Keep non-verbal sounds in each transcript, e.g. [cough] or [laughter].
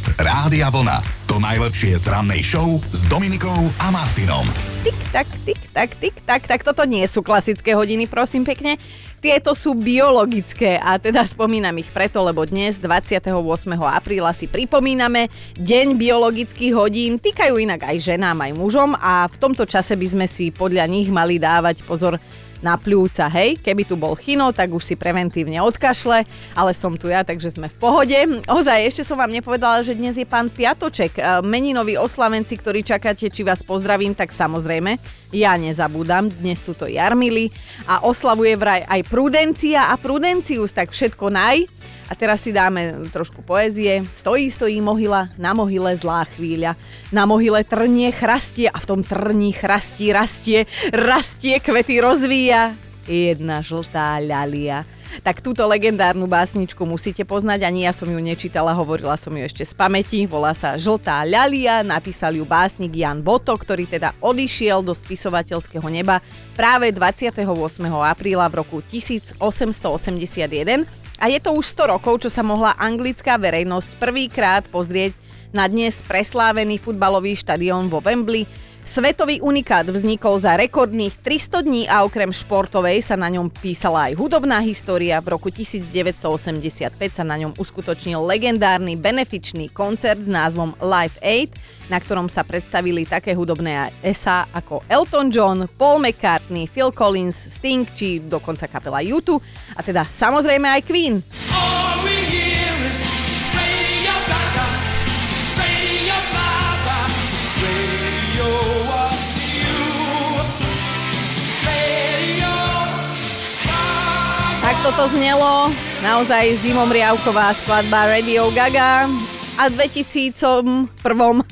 Podcast Rádia Vlna. To najlepšie z rannej show s Dominikou a Martinom. Tik, tak, tik, tak, tik, tak, tak. Toto nie sú klasické hodiny, prosím pekne. Tieto sú biologické a teda spomínam ich preto, lebo dnes 28. apríla si pripomíname Deň biologických hodín. Týkajú inak aj ženám, aj mužom a v tomto čase by sme si podľa nich mali dávať pozor na pľúca, hej. Keby tu bol chino, tak už si preventívne odkašle, ale som tu ja, takže sme v pohode. Ozaj, ešte som vám nepovedala, že dnes je pán Piatoček, e, meninoví oslavenci, ktorí čakáte, či vás pozdravím, tak samozrejme, ja nezabúdam, dnes sú to Jarmily a oslavuje vraj aj Prudencia a Prudencius, tak všetko naj. A teraz si dáme trošku poézie. Stojí, stojí mohyla, na mohyle zlá chvíľa. Na mohyle trnie chrastie a v tom trní chrastí rastie, rastie, kvety rozvíja. Jedna žltá ľalia. Tak túto legendárnu básničku musíte poznať, ani ja som ju nečítala, hovorila som ju ešte z pamäti. Volá sa Žltá ľalia, napísal ju básnik Jan Boto, ktorý teda odišiel do spisovateľského neba práve 28. apríla v roku 1881 a je to už 100 rokov, čo sa mohla anglická verejnosť prvýkrát pozrieť na dnes preslávený futbalový štadión vo Wembley. Svetový unikát vznikol za rekordných 300 dní a okrem športovej sa na ňom písala aj hudobná história. V roku 1985 sa na ňom uskutočnil legendárny benefičný koncert s názvom Live Aid, na ktorom sa predstavili také hudobné esa ako Elton John, Paul McCartney, Phil Collins, Sting či dokonca kapela U2 a teda samozrejme aj Queen. Tak toto znelo, naozaj zimom riavková skladba Radio Gaga. A v 2001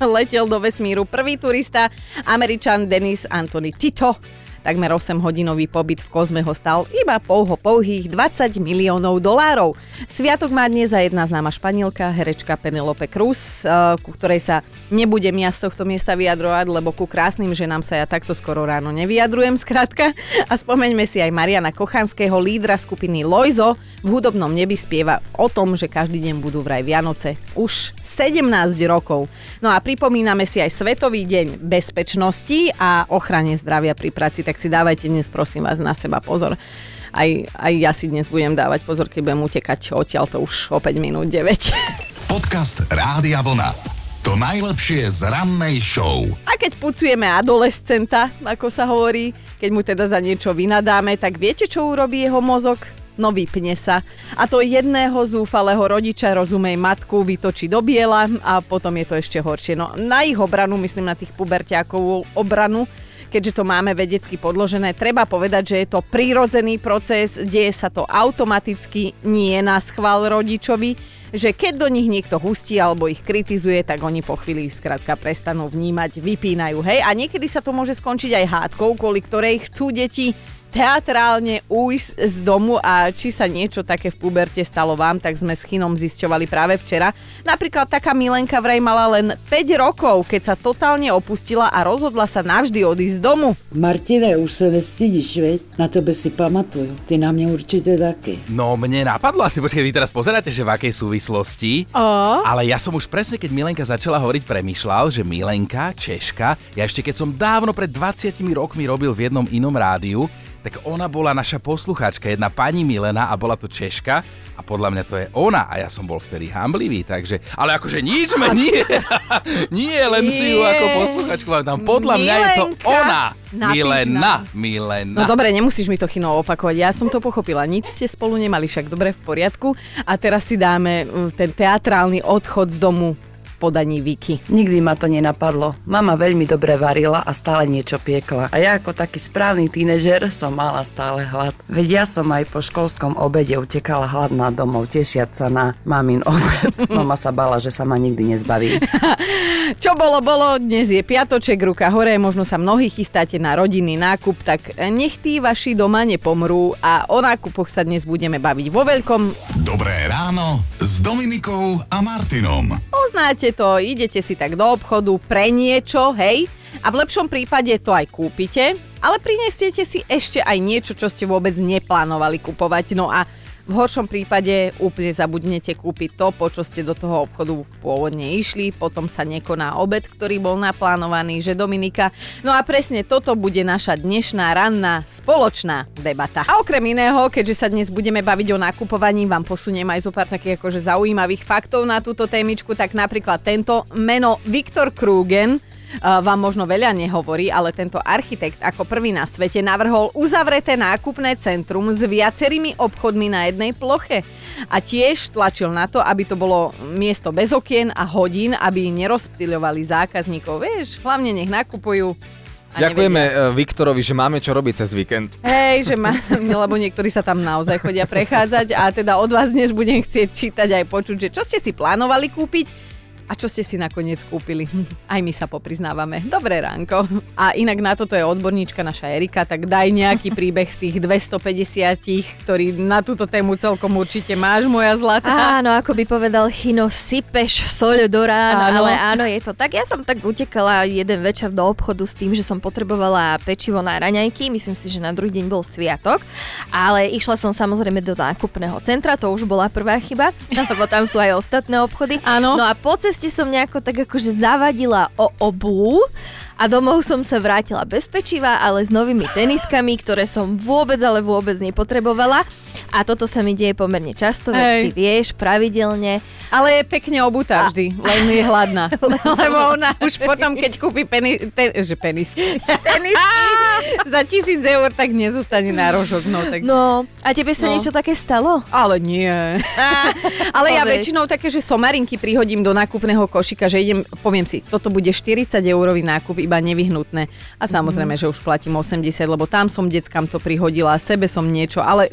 [laughs] letel do vesmíru prvý turista, američan Denis Anthony Tito Takmer 8-hodinový pobyt v kozme ho stal iba pouho pouhých 20 miliónov dolárov. Sviatok má dnes za jedna známa španielka, herečka Penelope Cruz, eh, ku ktorej sa nebudem ja z tohto miesta vyjadrovať, lebo ku krásnym ženám sa ja takto skoro ráno nevyjadrujem skrátka. A spomeňme si aj Mariana Kochanského, lídra skupiny Loizo, v hudobnom nebi spieva o tom, že každý deň budú vraj Vianoce. Už 17 rokov. No a pripomíname si aj Svetový deň bezpečnosti a ochrane zdravia pri práci, tak si dávajte dnes prosím vás na seba pozor. Aj, aj ja si dnes budem dávať pozor, keď budem utekať odtiaľ to už o 5 minút 9. [laughs] Podcast Rádia Vlna. To najlepšie z rannej show. A keď pucujeme adolescenta, ako sa hovorí, keď mu teda za niečo vynadáme, tak viete, čo urobí jeho mozog? no vypne sa. A to jedného zúfalého rodiča, rozumej matku, vytočí do biela a potom je to ešte horšie. No na ich obranu, myslím na tých puberťákovú obranu, keďže to máme vedecky podložené, treba povedať, že je to prírodzený proces, deje sa to automaticky, nie na schvál rodičovi, že keď do nich niekto hustí alebo ich kritizuje, tak oni po chvíli skrátka prestanú vnímať, vypínajú, hej. A niekedy sa to môže skončiť aj hádkou, kvôli ktorej chcú deti teatrálne ujsť z domu a či sa niečo také v puberte stalo vám, tak sme s Chinom zisťovali práve včera. Napríklad taká Milenka vraj mala len 5 rokov, keď sa totálne opustila a rozhodla sa navždy odísť z domu. Martine, už sa nestydíš, veď? Na tebe si pamatujú. Ty na mňa určite také. No, mne napadlo asi, počkej, vy teraz pozeráte, že v akej súvislosti. A? Ale ja som už presne, keď Milenka začala hovoriť, premýšľal, že Milenka, Češka, ja ešte keď som dávno pred 20 rokmi robil v jednom inom rádiu, tak ona bola naša poslucháčka, jedna pani Milena a bola to Češka. A podľa mňa to je ona. A ja som bol vtedy hamblivý, takže, ale akože nič me, nie, [laughs] nie, len si ju ako posluchačku, tam podľa mňa je to ona. Milena, Milena. No dobre, nemusíš mi to chino opakovať, ja som to pochopila, nič ste spolu nemali, však dobre, v poriadku. A teraz si dáme uh, ten teatrálny odchod z domu podaní Viki. Nikdy ma to nenapadlo. Mama veľmi dobre varila a stále niečo piekla. A ja ako taký správny tínežer som mala stále hlad. Veď ja som aj po školskom obede utekala hladná domov, tešiať sa na mamin obed. [laughs] Mama sa bala, že sa ma nikdy nezbaví. [laughs] Čo bolo, bolo, dnes je piatoček, ruka hore, možno sa mnohí chystáte na rodinný nákup, tak nech tí vaši doma nepomrú a o nákupoch sa dnes budeme baviť vo veľkom. Dobré ráno Dominikou a Martinom. Poznáte to, idete si tak do obchodu pre niečo, hej? A v lepšom prípade to aj kúpite, ale prinesiete si ešte aj niečo, čo ste vôbec neplánovali kupovať. No a V horšom prípade úplne zabudnete kúpiť to, po čo ste do toho obchodu pôvodne išli, potom sa nekoná obed, ktorý bol naplánovaný, že Dominika. No a presne toto bude naša dnešná ranná spoločná debata. A okrem iného, keďže sa dnes budeme baviť o nakupovaní, vám posuniem aj zo pár takých akože zaujímavých faktov na túto témičku, tak napríklad tento meno Viktor Krugen vám možno veľa nehovorí, ale tento architekt ako prvý na svete navrhol uzavreté nákupné centrum s viacerými obchodmi na jednej ploche. A tiež tlačil na to, aby to bolo miesto bez okien a hodín, aby nerozptýľovali zákazníkov. Vieš, hlavne nech nakupujú a Ďakujeme nevedia. eh, Viktorovi, že máme čo robiť cez víkend. Hej, že má, [laughs] lebo niektorí sa tam naozaj chodia prechádzať a teda od vás dnes budem chcieť čítať aj počuť, že čo ste si plánovali kúpiť a čo ste si nakoniec kúpili. [laughs] Aj my sa popriznávame. Dobré ránko. A inak na toto je odborníčka naša Erika, tak daj nejaký [laughs] príbeh z tých 250, ktorý na túto tému celkom určite máš, moja zlatá. Áno, ako by povedal Chino, sypeš soľ do rán, Áno. ale áno, je to tak. Ja som tak utekala jeden večer do obchodu s tým, že som potrebovala pečivo na raňajky, myslím si, že na druhý deň bol sviatok, ale išla som samozrejme do nákupného centra, to už bola prvá chyba, [laughs] lebo tam sú aj ostatné obchody. Áno. No a po ceste som nejako tak akože zavadila o obu a domov som sa vrátila bez pečiva, ale s novými teniskami, ktoré som vôbec, ale vôbec nepotrebovala. A toto sa mi deje pomerne často, veď ty vieš, pravidelne. Ale je pekne obutá vždy, len je hladná. [laughs] Lebo ona už potom, keď kúpi peni, ten, že penis, [laughs] tenisky [laughs] za tisíc eur, tak nezostane na rožok. No, tak... No, a tebe sa No. niečo také stalo? Ale nie. Ale ja väčšinou také, že somarinky prihodím do nákupného košika, že idem, poviem si, toto bude 40 eurový nákup, iba nevyhnutné. A samozrejme, že už platím 80, lebo tam som deckám to prihodila, sebe som niečo, ale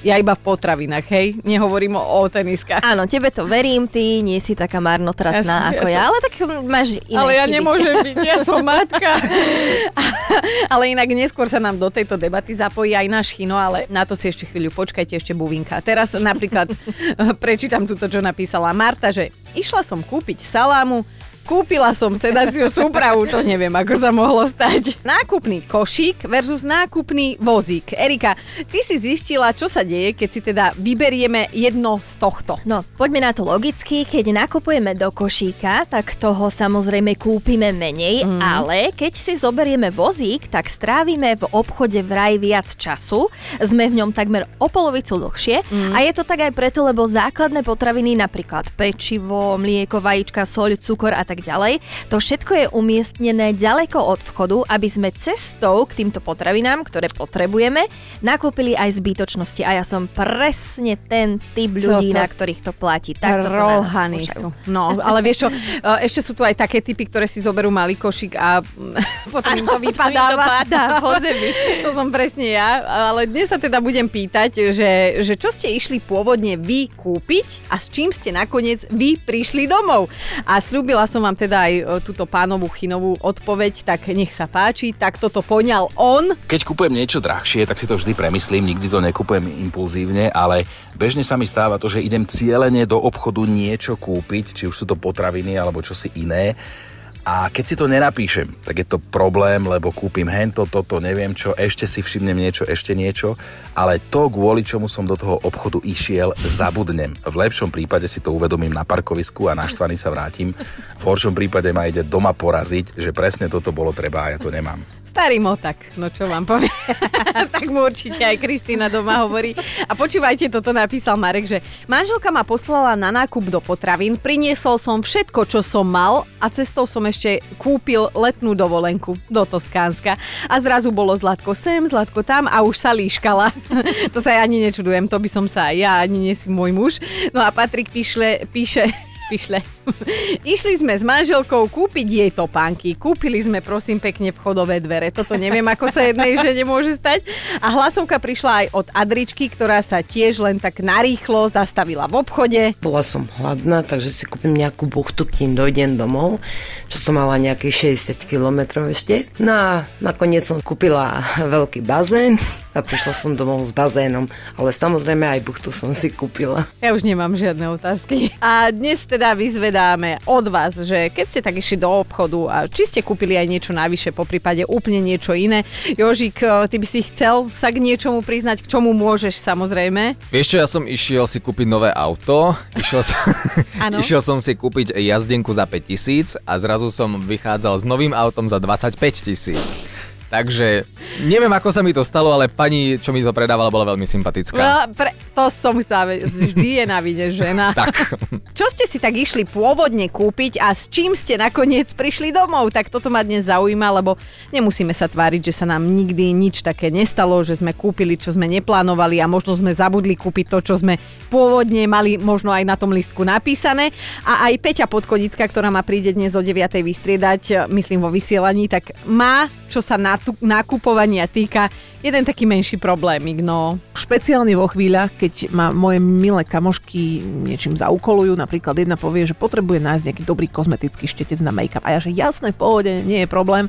ja iba v potravinách, hej? Nehovorím o, o teniskách. Áno, tebe to verím, ty nie si taká marnotratná Ja som- ja ako ja, som- ale tak máš iné Ale ja chyby. nemôžem byť, ja som [laughs] matka. [laughs] ale inak neskôr sa nám do tejto debaty zapojí aj náš chino, ale na to si ešte chvíľu počkajte, ešte buvinka. Teraz napríklad [laughs] prečítam túto, čo napísala Marta, že išla som kúpiť salámu, Kúpila som sedaciu súpravu, to neviem, ako sa mohlo stať. Nákupný košík versus nákupný vozík. Erika, ty si zistila, čo sa deje, keď si teda vyberieme jedno z tohto. No, poďme na to logicky. Keď nakupujeme do košíka, tak toho samozrejme kúpime menej, mm. ale keď si zoberieme vozík, tak strávime v obchode vraj viac času. Sme v ňom takmer o polovicu dlhšie mm. a je to tak aj preto, lebo základné potraviny, napríklad pečivo, mlieko, vajíčka, soľ, cukor a tak ďalej, to všetko je umiestnené ďaleko od vchodu, aby sme cestou k týmto potravinám, ktoré potrebujeme, nakúpili aj zbytočnosti. A ja som presne ten typ ľudí, to- na ktorých to platí. Tak skúšajú. sú. No, ale vieš čo, [laughs] e, ešte sú tu aj také typy, ktoré si zoberú malý košík a [laughs] potom im to Potom im to vypadáva. padá po zemi. [laughs] to som presne ja, ale dnes sa teda budem pýtať, že, že čo ste išli pôvodne vy kúpiť a s čím ste nakoniec vy prišli domov. A slúbila som vám teda aj e, túto pánovú chinovú odpoveď, tak nech sa páči, tak toto poňal on. Keď kupujem niečo drahšie, tak si to vždy premyslím, nikdy to nekupujem impulzívne, ale bežne sa mi stáva to, že idem cieľene do obchodu niečo kúpiť, či už sú to potraviny alebo čosi iné. A keď si to nenapíšem, tak je to problém, lebo kúpim hento, toto, neviem čo, ešte si všimnem niečo, ešte niečo, ale to, kvôli čomu som do toho obchodu išiel, zabudnem. V lepšom prípade si to uvedomím na parkovisku a naštvaný sa vrátim. V horšom prípade ma ide doma poraziť, že presne toto bolo treba a ja to nemám. Starý motak, no čo vám poviem. [laughs] tak mu určite aj Kristýna doma hovorí. A počúvajte, toto napísal Marek, že manželka ma poslala na nákup do potravín, priniesol som všetko, čo som mal a cestou som ešte kúpil letnú dovolenku do Toskánska. A zrazu bolo Zlatko sem, Zlatko tam a už sa líškala. [laughs] to sa ja ani nečudujem, to by som sa aj ja, ani nie si môj muž. No a Patrik píšle, píše, Pišle. Išli sme s manželkou kúpiť jej topánky. Kúpili sme, prosím, pekne vchodové dvere. Toto neviem, ako sa jednej žene môže stať. A hlasovka prišla aj od Adričky, ktorá sa tiež len tak narýchlo zastavila v obchode. Bola som hladná, takže si kúpim nejakú buchtu, kým dojdem domov, čo som mala nejakých 60 km ešte. No a nakoniec som kúpila veľký bazén, a prišla som domov s bazénom. Ale samozrejme aj buchtu som si kúpila. Ja už nemám žiadne otázky. A dnes teda vyzvedáme od vás, že keď ste tak išli do obchodu a či ste kúpili aj niečo navyše, po prípade úplne niečo iné. Jožik, ty by si chcel sa k niečomu priznať, k čomu môžeš samozrejme. Vieš čo, ja som išiel si kúpiť nové auto, išiel som, [laughs] išiel som si kúpiť jazdenku za 5000 a zrazu som vychádzal s novým autom za 25 tisíc. Takže neviem, ako sa mi to stalo, ale pani, čo mi to predávala, bola veľmi sympatická. No, pre, to som chcela vedieť. Vždy je na vine žena. [laughs] Tak. Čo ste si tak išli pôvodne kúpiť a s čím ste nakoniec prišli domov? Tak toto ma dnes zaujíma, lebo nemusíme sa tváriť, že sa nám nikdy nič také nestalo, že sme kúpili, čo sme neplánovali a možno sme zabudli kúpiť to, čo sme pôvodne mali možno aj na tom listku napísané. A aj Peťa Podkodická, ktorá ma príde dnes o 9. vystriedať, myslím vo vysielaní, tak má, čo sa natu- nakupovania týka, jeden taký menší problémik, no. Špeciálne vo chvíľach, keď ma moje milé kamošky niečím zaukolujú, napríklad jedna povie, že potrebuje nájsť nejaký dobrý kozmetický štetec na make-up. A ja, že jasné, v pohode, nie je problém.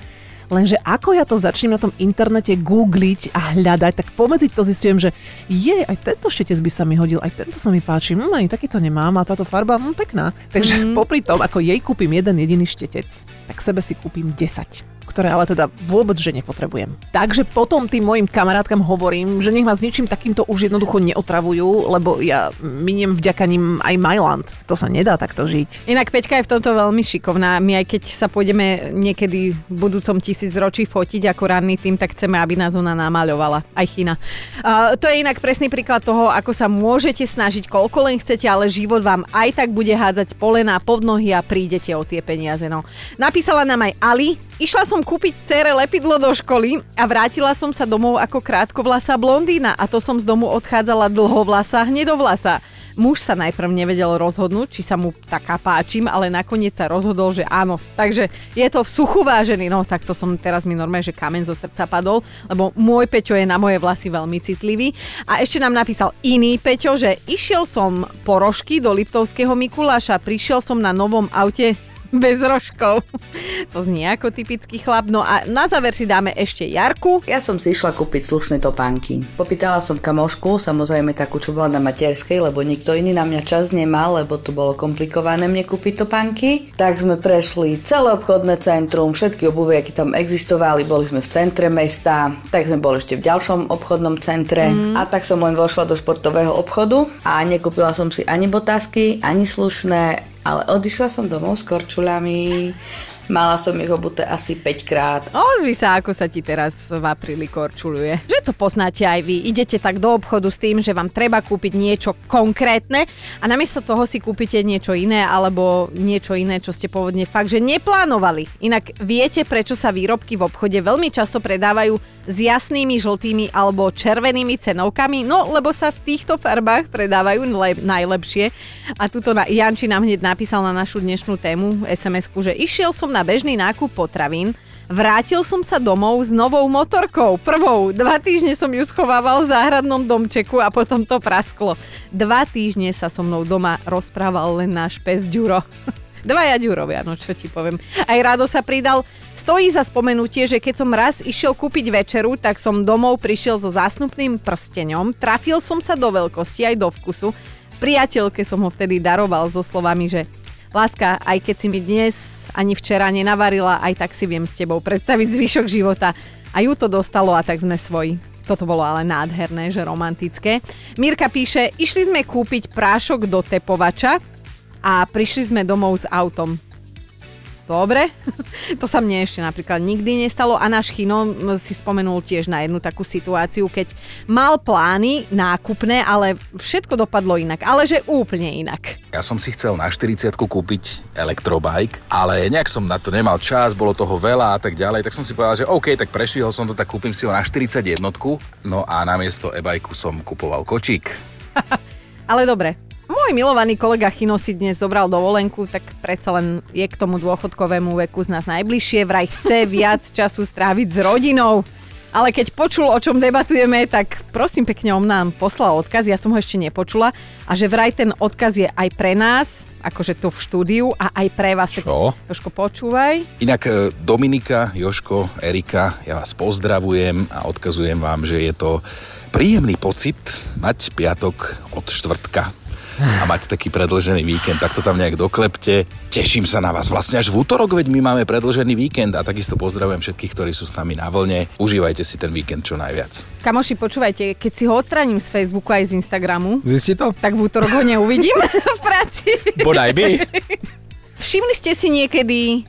Lenže ako ja to začnem na tom internete googliť a hľadať, tak pomedzi to zistujem, že je, aj tento štetec by sa mi hodil, aj tento sa mi páči, hm, ani takýto nemám a táto farba, hm, pekná. Takže mm. popri tom, ako jej kúpim jeden jediný štetec, tak sebe si kúpim 10 ktoré ale teda vôbec, že nepotrebujem. Takže potom tým mojim kamarátkam hovorím, že nech ma s ničím takýmto už jednoducho neotravujú, lebo ja miniem vďaka nim aj Myland. To sa nedá takto žiť. Inak Peťka je v tomto veľmi šikovná. My aj keď sa pôjdeme niekedy v budúcom tisícročí fotiť ako ranný tým, tak chceme, aby nás ona namaľovala. Aj China. Uh, to je inak presný príklad toho, ako sa môžete snažiť, koľko len chcete, ale život vám aj tak bude hádzať polená pod nohy a prídete o tie peniaze. No. Napísala nám aj Ali. Išla som kúpiť cére lepidlo do školy a vrátila som sa domov ako krátkovlasá blondína a to som z domu odchádzala dlhovlasá hnedovlasá. Muž sa najprv nevedel rozhodnúť, či sa mu taká páčim, ale nakoniec sa rozhodol, že áno. Takže je to v suchu vážený. No tak to som teraz mi normálne, že kameň zo srdca padol, lebo môj Peťo je na moje vlasy veľmi citlivý. A ešte nám napísal iný Peťo, že išiel som po rožky do Liptovského Mikuláša, prišiel som na novom aute [laughs] bez rožkov. To znie ako typický chlap. No a na záver si dáme ešte Jarku. Ja som si išla kúpiť slušné topánky. Popýtala som kamošku, samozrejme takú, čo bola na materskej, lebo nikto iný na mňa čas nemal, lebo to bolo komplikované mne kúpiť topánky. Tak sme prešli celé obchodné centrum, všetky obuvy, aké tam existovali, boli sme v centre mesta, tak sme boli ešte v ďalšom obchodnom centre mm. a tak som len vošla do športového obchodu a nekúpila som si ani botázky, ani slušné, ale odišla som domov s korčulami, Mala som ich obuté asi 5 krát. Ozvi sa, ako sa ti teraz v apríli korčuluje. Že to poznáte aj vy. Idete tak do obchodu s tým, že vám treba kúpiť niečo konkrétne a namiesto toho si kúpite niečo iné alebo niečo iné, čo ste pôvodne fakt, že neplánovali. Inak viete, prečo sa výrobky v obchode veľmi často predávajú s jasnými žltými alebo červenými cenovkami? No, lebo sa v týchto farbách predávajú le- najlepšie. A tuto na, Janči nám hneď napísal na našu dnešnú tému SMS-ku, že išiel som na bežný nákup potravín, Vrátil som sa domov s novou motorkou. Prvou. Dva týždne som ju schovával v záhradnom domčeku a potom to prasklo. Dva týždne sa so mnou doma rozprával len náš pes Ďuro. [laughs] Dvaja Ďurovia, no čo ti poviem. Aj Rado sa pridal. Stojí za spomenutie, že keď som raz išiel kúpiť večeru, tak som domov prišiel so zásnupným prsteňom. Trafil som sa do veľkosti aj do vkusu. Priateľke som ho vtedy daroval so slovami, že Láska, aj keď si mi dnes ani včera nenavarila, aj tak si viem s tebou predstaviť zvyšok života. A ju to dostalo a tak sme svoji. Toto bolo ale nádherné, že romantické. Mirka píše, išli sme kúpiť prášok do tepovača a prišli sme domov s autom. Dobre, [laughs] to sa mne ešte napríklad nikdy nestalo a náš Chino si spomenul tiež na jednu takú situáciu, keď mal plány nákupné, ale všetko dopadlo inak, ale že úplne inak. Ja som si chcel na 40 kúpiť elektrobike, ale nejak som na to nemal čas, bolo toho veľa a tak ďalej, tak som si povedal, že OK, tak prešvihol som to, tak kúpim si ho na 41, no a namiesto e-bajku som kupoval kočík. [laughs] ale dobre, môj milovaný kolega Chino si dnes zobral dovolenku, tak predsa len je k tomu dôchodkovému veku z nás najbližšie, vraj chce viac času stráviť s rodinou. Ale keď počul, o čom debatujeme, tak prosím pekne, on nám poslal odkaz, ja som ho ešte nepočula. A že vraj ten odkaz je aj pre nás, akože tu v štúdiu, a aj pre vás. Tak Čo? Jožko, počúvaj. Inak e, Dominika, Joško, Erika, ja vás pozdravujem a odkazujem vám, že je to príjemný pocit mať piatok od štvrtka a mať taký predlžený víkend, tak to tam nejak doklepte. Teším sa na vás vlastne až v útorok, veď my máme predlžený víkend a takisto pozdravujem všetkých, ktorí sú s nami na vlne. Užívajte si ten víkend čo najviac. Kamoši, počúvajte, keď si ho odstraním z Facebooku aj z Instagramu, Zistí to? tak v útorok ho neuvidím [laughs] v práci. Bodaj by. Všimli ste si niekedy,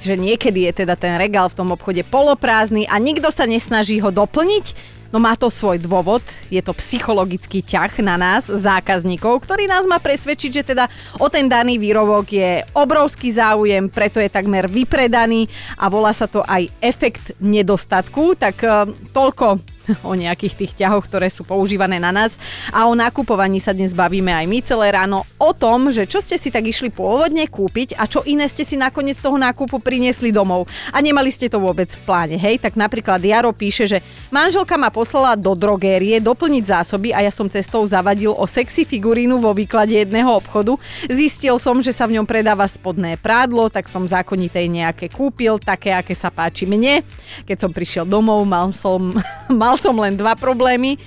že niekedy je teda ten regál v tom obchode poloprázdny a nikto sa nesnaží ho doplniť? No má to svoj dôvod, je to psychologický ťah na nás, zákazníkov, ktorý nás má presvedčiť, že teda o ten daný výrobok je obrovský záujem, preto je takmer vypredaný a volá sa to aj efekt nedostatku, tak e, toľko [laughs] o nejakých tých ťahoch, ktoré sú používané na nás. A o nakupovaní sa dnes bavíme aj my celé ráno o tom, že čo ste si tak išli pôvodne kúpiť a čo iné ste si nakoniec toho nákupu priniesli domov. A nemali ste to vôbec v pláne, hej? Tak napríklad Jaro píše, že manželka ma poslala do drogérie doplniť zásoby a ja som cestou zavadil o sexy figurínu vo výklade jedného obchodu. Zistil som, že sa v ňom predáva spodné prádlo, tak som zákonitej nejaké kúpil, také, aké sa páči mne. Keď som prišiel domov, mal som, [laughs] mal som len dva problémy.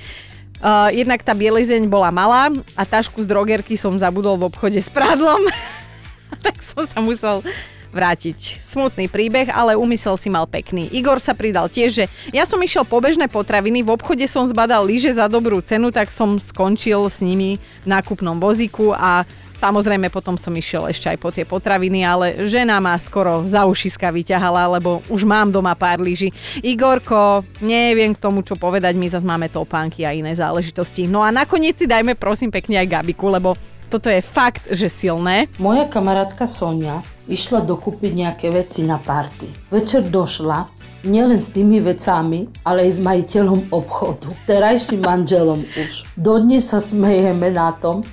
Uh, jednak tá bielizeň bola malá a tašku z drogerky som zabudol v obchode s prádlom. [laughs] tak som sa musel vrátiť. Smutný príbeh, ale úmysel si mal pekný. Igor sa pridal tiež, že ja som išiel po bežné potraviny, v obchode som zbadal lyže za dobrú cenu, tak som skončil s nimi v nákupnom vozíku a Samozrejme, potom som išiel ešte aj po tie potraviny, ale žena ma skoro za ušiska vyťahala, lebo už mám doma pár lyží. Igorko, neviem k tomu, čo povedať, my zase máme topánky a iné záležitosti. No a nakoniec si dajme prosím pekne aj Gabiku, lebo toto je fakt, že silné. Moja kamarátka Sonia išla dokúpiť nejaké veci na party. Večer došla, nielen s tými vecami, ale aj s majiteľom obchodu. Terajším manželom už. Dodnes sa smejeme na tom,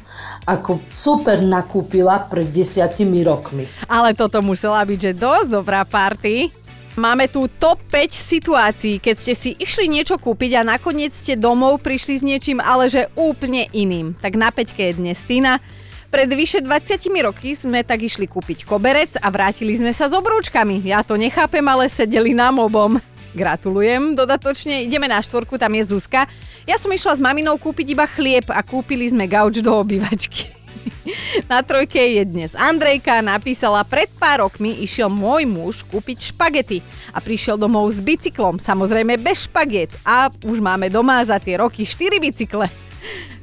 ako super nakúpila pred desiatimi rokmi. Ale toto musela byť, že dosť dobrá party. Máme tu top 5 situácií, keď ste si išli niečo kúpiť a nakoniec ste domov prišli s niečím, ale že úplne iným. Tak na 5 je dnes Tina. Pred vyše 20 roky sme tak išli kúpiť koberec a vrátili sme sa s obrúčkami. Ja to nechápem, ale sedeli nám obom. Gratulujem dodatočne. Ideme na štvorku, tam je Zuzka. Ja som išla s maminou kúpiť iba chlieb a kúpili sme gauč do obývačky. [laughs] Na trojke je dnes Andrejka, napísala, pred pár rokmi išiel môj muž kúpiť špagety a prišiel domov s bicyklom, samozrejme bez špaget a už máme doma za tie roky 4 bicykle.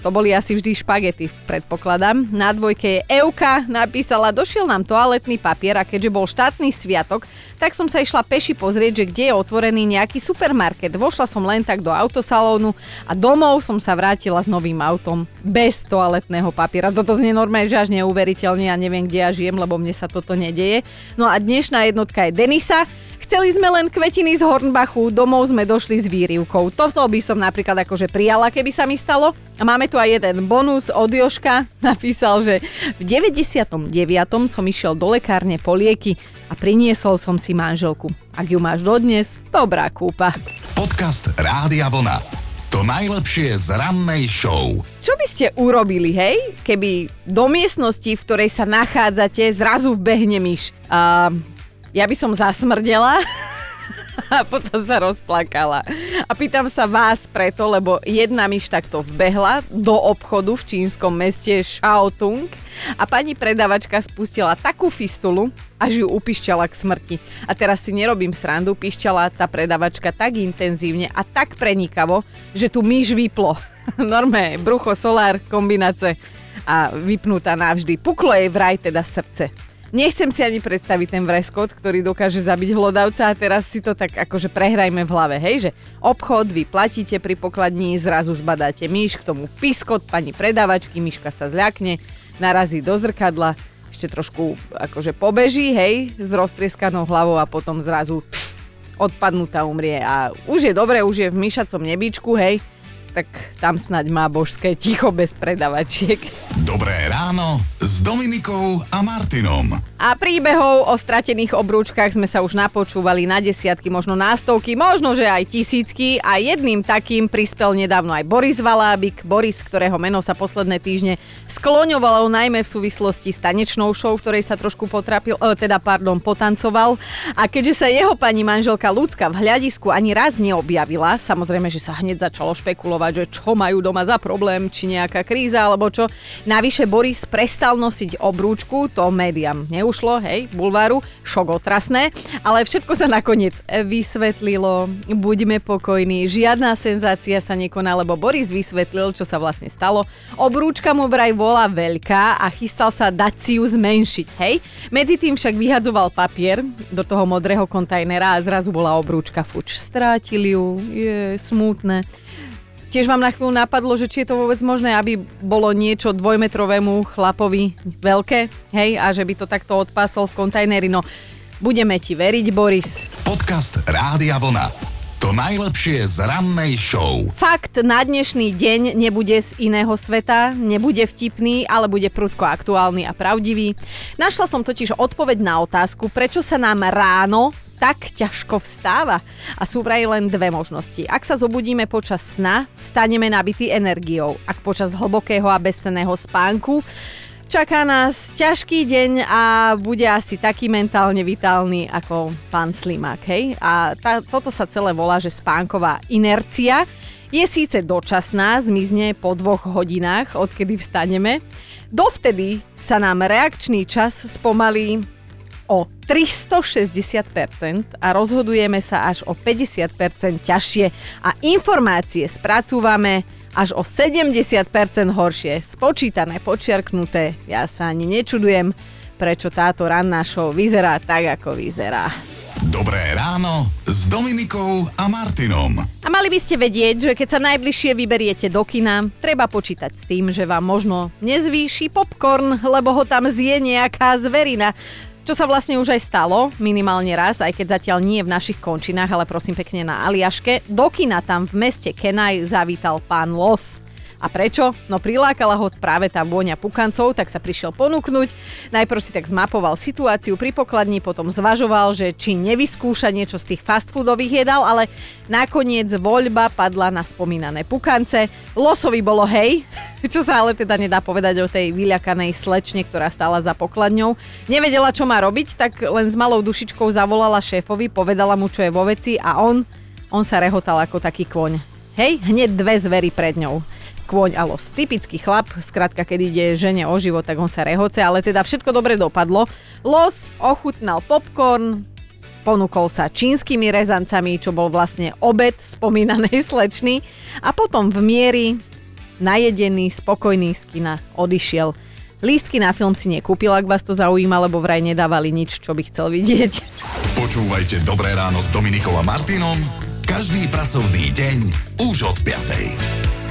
To boli asi vždy špagety, predpokladám. Na dvojke je Euka, napísala, došiel nám toaletný papier a keďže bol štátny sviatok, tak som sa išla peši pozrieť, že kde je otvorený nejaký supermarket. Vošla som len tak do autosalónu a domov som sa vrátila s novým autom bez toaletného papiera. Toto znie normálne, že až neuveriteľne, ja neviem, kde ja žijem, lebo mne sa toto nedeje. No a dnešná jednotka je Denisa, Chceli sme len kvetiny z Hornbachu, domov sme došli s výrivkou. Toto by som napríklad akože prijala, keby sa mi stalo. A máme tu aj jeden bonus od Joška. [laughs] Napísal, že v 99. som išiel do lekárne po lieky a priniesol som si manželku. Ak ju máš dodnes, dobrá kúpa. Podcast Rádia Vlna. To najlepšie z rannej show. Čo by ste urobili, hej, keby do miestnosti, v ktorej sa nachádzate, zrazu vbehne myš? A ja by som zasmrdela [laughs] a potom sa rozplakala. A pýtam sa vás preto, lebo jedna myš takto vbehla do obchodu v čínskom meste Shaotung a pani predavačka spustila takú fistulu, až ju upišťala k smrti. A teraz si nerobím srandu, pišťala tá predavačka tak intenzívne a tak prenikavo, že tu myš vyplo. [laughs] Normé, brucho, solár, kombináce a vypnutá navždy. Puklo jej vraj teda srdce. Nechcem si ani predstaviť ten vreskot, ktorý dokáže zabiť hlodavca a teraz si to tak akože prehrajme v hlave, hej, že obchod, vy platíte pri pokladni, zrazu zbadáte myš, k tomu piskot pani predavačky, myška sa zľakne, narazí do zrkadla, ešte trošku akože pobeží, hej, s roztrieskanou hlavou a potom zrazu pš, odpadnutá umrie a už je dobre, už je v myšacom nebičku, hej, tak tam snaď má božské ticho bez predavačiek. Dobré ráno s Dominikou a Martinom. A príbehov o stratených obrúčkach sme sa už napočúvali na desiatky, možno na stovky, možno že aj tisícky a jedným takým prispel nedávno aj Boris Valábik. Boris, ktorého meno sa posledné týždne skloňovalo najmä v súvislosti s tanečnou show, v ktorej sa trošku potrapil, e, teda pardon, potancoval. A keďže sa jeho pani manželka Lucka v hľadisku ani raz neobjavila, samozrejme, že sa hneď začalo špekulovať, že čo majú doma za problém, či nejaká kríza alebo čo. Navyše Boris prestal nosiť obrúčku, to médiam neušlo, hej, bulváru, šok otrasné, ale všetko sa nakoniec vysvetlilo. Buďme pokojní, žiadna senzácia sa nekoná, lebo Boris vysvetlil, čo sa vlastne stalo. Obrúčka mu vraj bola veľká a chystal sa dať si ju zmenšiť, hej. Medzi tým však vyhadzoval papier do toho modrého kontajnera a zrazu bola obrúčka fuč. Strátili ju, je smutné. Tiež vám na chvíľu napadlo, že či je to vôbec možné, aby bolo niečo dvojmetrovému chlapovi veľké, hej, a že by to takto odpásol v kontajneri. No, budeme ti veriť, Boris. Podcast Rádia Vlna. To najlepšie z rannej show. Fakt na dnešný deň nebude z iného sveta, nebude vtipný, ale bude prudko aktuálny a pravdivý. Našla som totiž odpoveď na otázku, prečo sa nám ráno tak ťažko vstáva. A sú vraj len dve možnosti. Ak sa zobudíme počas sna, staneme nabitý energiou. Ak počas hlbokého a bezcenného spánku, čaká nás ťažký deň a bude asi taký mentálne vitálny ako pán Slimák. Hej? A tá, toto sa celé volá, že spánková inercia. Je síce dočasná, zmizne po dvoch hodinách, odkedy vstaneme. Dovtedy sa nám reakčný čas spomalí o 360% a rozhodujeme sa až o 50% ťažšie a informácie spracúvame až o 70% horšie. Spočítané, počiarknuté, ja sa ani nečudujem, prečo táto ranná show vyzerá tak, ako vyzerá. Dobré ráno s Dominikou a Martinom. A mali by ste vedieť, že keď sa najbližšie vyberiete do kina, treba počítať s tým, že vám možno nezvýši popcorn, lebo ho tam zje nejaká zverina. Čo sa vlastne už aj stalo, minimálne raz, aj keď zatiaľ nie v našich končinách, ale prosím pekne na Aliaške. Do kina tam v meste Kenaj zavítal pán Los. A prečo? No prilákala ho práve tá vôňa pukancov, tak sa prišiel ponúknuť. Najprv si tak zmapoval situáciu pri pokladni, potom zvažoval, že či nevyskúša niečo z tých fast foodových jedál, ale nakoniec voľba padla na spomínané pukance. Losovi bolo hej, [laughs] čo sa ale teda nedá povedať o tej vyľakanej slečne, ktorá stála za pokladňou. Nevedela, čo má robiť, tak len s malou dušičkou zavolala šéfovi, povedala mu, čo je vo veci a on, on sa rehotal ako taký kôň. Hej, hneď dve zvery pred ňou kôň a los. Typický chlap, skrátka, keď ide žene o život, tak on sa rehoce, ale teda všetko dobre dopadlo. Los ochutnal popcorn, ponúkol sa čínskymi rezancami, čo bol vlastne obed spomínanej [laughs] slečny a potom v miery najedený, spokojný z kina odišiel. Lístky na film si nekúpil, ak vás to zaujíma, lebo vraj nedávali nič, čo by chcel vidieť. Počúvajte Dobré ráno s Dominikou a Martinom každý pracovný deň už od 5.